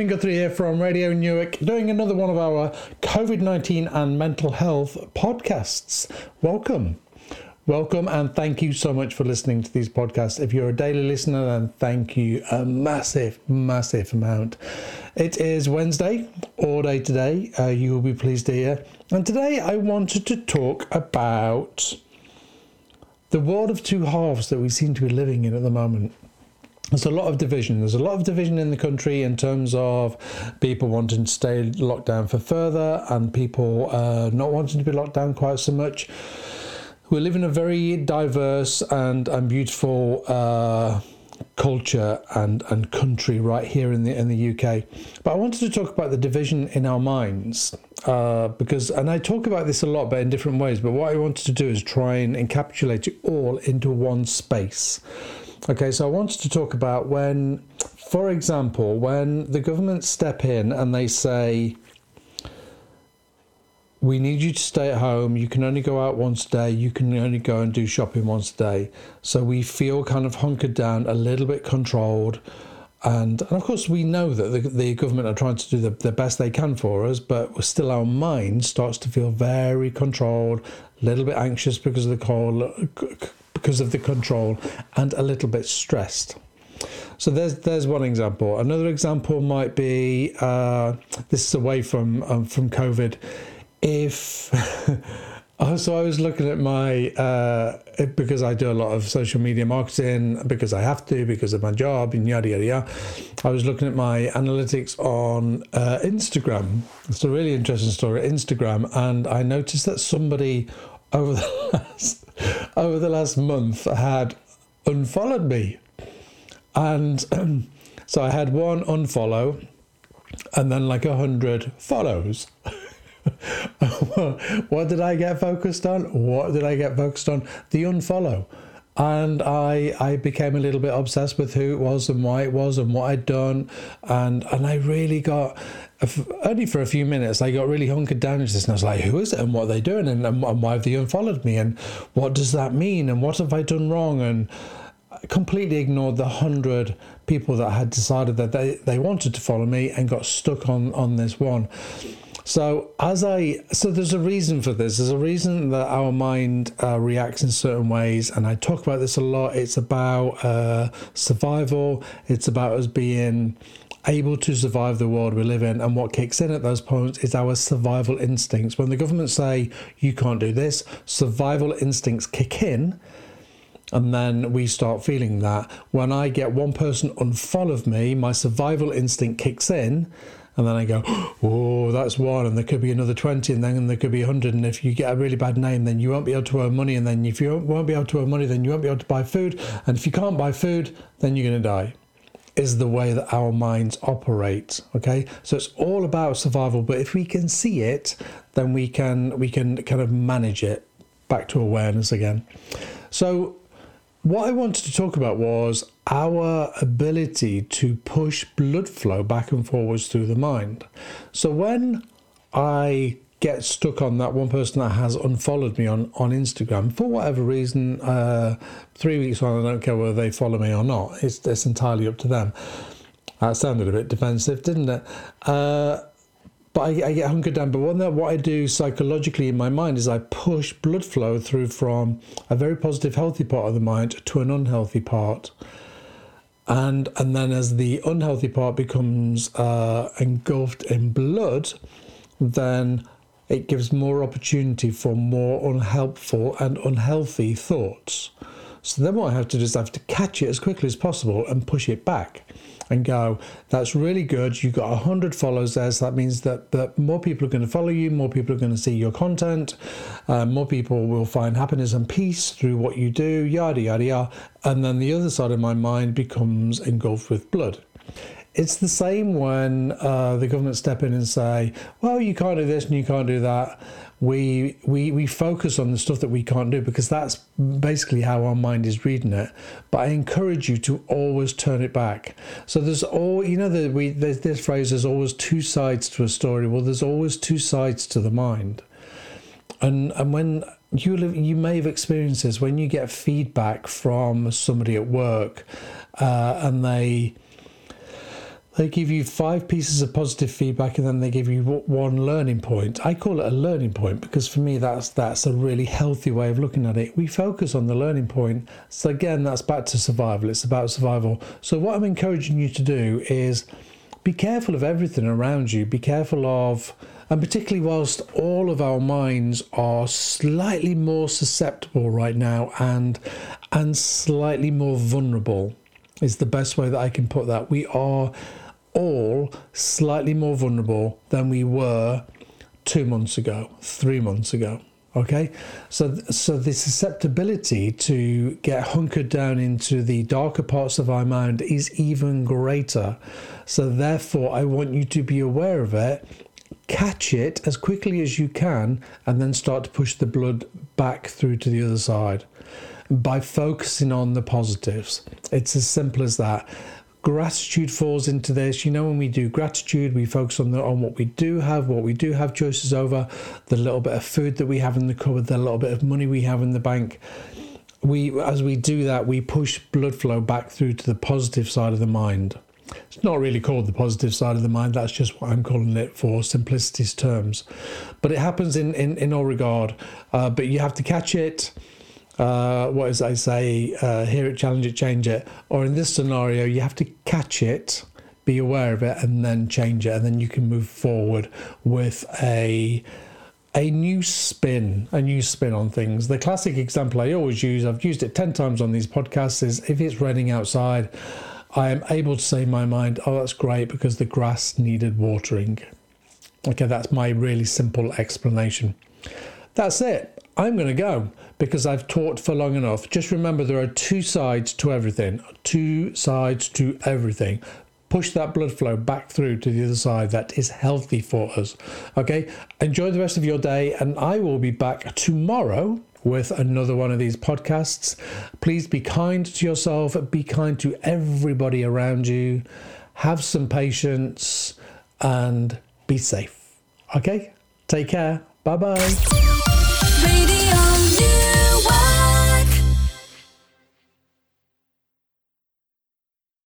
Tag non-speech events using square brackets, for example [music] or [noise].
Kevin Guthrie here from Radio Newark, doing another one of our COVID 19 and mental health podcasts. Welcome. Welcome and thank you so much for listening to these podcasts. If you're a daily listener, then thank you a massive, massive amount. It is Wednesday, all day today, uh, you will be pleased to hear. And today I wanted to talk about the world of two halves that we seem to be living in at the moment there's a lot of division. There's a lot of division in the country in terms of people wanting to stay locked down for further and people uh, not wanting to be locked down quite so much. We live in a very diverse and, and beautiful uh, culture and, and country right here in the in the UK. But I wanted to talk about the division in our minds uh, because, and I talk about this a lot, but in different ways. But what I wanted to do is try and encapsulate it all into one space. Okay, so I wanted to talk about when, for example, when the government step in and they say, we need you to stay at home. You can only go out once a day. You can only go and do shopping once a day. So we feel kind of hunkered down, a little bit controlled. And, and of course, we know that the, the government are trying to do the, the best they can for us, but still our mind starts to feel very controlled, a little bit anxious because of the cold, because of the control and a little bit stressed. So there's there's one example. Another example might be uh, this is away from um, from COVID. If [laughs] oh, so, I was looking at my uh, because I do a lot of social media marketing because I have to because of my job and yada yada yada. I was looking at my analytics on uh, Instagram. It's a really interesting story. Instagram, and I noticed that somebody over the last over the last month had unfollowed me. And [clears throat] so I had one unfollow and then like a hundred follows. [laughs] what did I get focused on? What did I get focused on? The unfollow. And I I became a little bit obsessed with who it was and why it was and what I'd done. And and I really got only for a few minutes, I got really hunkered down into this, and I was like, "Who is it? And what are they doing? And, and, why have they unfollowed me? And what does that mean? And what have I done wrong?" And I completely ignored the hundred people that had decided that they, they wanted to follow me and got stuck on on this one. So as I so there's a reason for this. There's a reason that our mind uh, reacts in certain ways, and I talk about this a lot. It's about uh, survival. It's about us being able to survive the world we live in. And what kicks in at those points is our survival instincts. When the government say you can't do this, survival instincts kick in. And then we start feeling that. When I get one person unfollow me, my survival instinct kicks in. And then I go, [gasps] oh, that's one, and there could be another 20, and then there could be 100. And if you get a really bad name, then you won't be able to earn money. And then if you won't be able to earn money, then you won't be able to buy food. And if you can't buy food, then you're going to die is the way that our minds operate okay? So it's all about survival but if we can see it then we can we can kind of manage it. Back to awareness again. So what i wanted to talk about was our ability to push blood flow back and forwards through the mind. So when i get stuck on that one person that has unfollowed me on, on Instagram for whatever reason. Uh, three weeks on, I don't care whether they follow me or not. It's, it's entirely up to them. That sounded a bit defensive, didn't it? Uh, but I, I, get hunkered down. But what, what I do psychologically in my mind is I push blood flow through from a very positive, healthy part of the mind to an unhealthy part. And, and then as the unhealthy part becomes uh, engulfed in blood, then it gives more opportunity for more unhelpful and unhealthy thoughts. So then what I have to do is I have to catch it as quickly as possible and push it back and go, that's really good. You've got 100 followers there. So that means that, that more people are going to follow you, more people are going to see your content, uh, more people will find happiness and peace through what you do, yada, yada, yada. And then the other side of my mind becomes engulfed with blood. It's the same when uh, the government step in and say, "Well, you can't do this and you can't do that." We we we focus on the stuff that we can't do because that's basically how our mind is reading it. But I encourage you to always turn it back. So there's all you know that we there's this phrase. There's always two sides to a story. Well, there's always two sides to the mind, and and when you live, you may have experienced this when you get feedback from somebody at work, uh, and they they give you five pieces of positive feedback and then they give you one learning point. I call it a learning point because for me that's that's a really healthy way of looking at it. We focus on the learning point. So again, that's back to survival. It's about survival. So what I'm encouraging you to do is be careful of everything around you. Be careful of and particularly whilst all of our minds are slightly more susceptible right now and and slightly more vulnerable is the best way that I can put that. We are all slightly more vulnerable than we were two months ago, three months ago. Okay, so so the susceptibility to get hunkered down into the darker parts of our mind is even greater. So therefore, I want you to be aware of it, catch it as quickly as you can, and then start to push the blood back through to the other side by focusing on the positives. It's as simple as that. Gratitude falls into this. You know, when we do gratitude, we focus on the on what we do have, what we do have choices over, the little bit of food that we have in the cupboard, the little bit of money we have in the bank. We, as we do that, we push blood flow back through to the positive side of the mind. It's not really called the positive side of the mind. That's just what I'm calling it for simplicity's terms. But it happens in in, in all regard. Uh, but you have to catch it uh, what as I say, uh, hear it, challenge it, change it. Or in this scenario, you have to catch it, be aware of it, and then change it, and then you can move forward with a a new spin, a new spin on things. The classic example I always use, I've used it 10 times on these podcasts, is if it's raining outside, I am able to say in my mind, oh, that's great because the grass needed watering. Okay, that's my really simple explanation. That's it. I'm going to go because I've taught for long enough. Just remember there are two sides to everything, two sides to everything. Push that blood flow back through to the other side that is healthy for us. Okay, enjoy the rest of your day, and I will be back tomorrow with another one of these podcasts. Please be kind to yourself, be kind to everybody around you, have some patience, and be safe. Okay, take care. Bye bye. Radio News.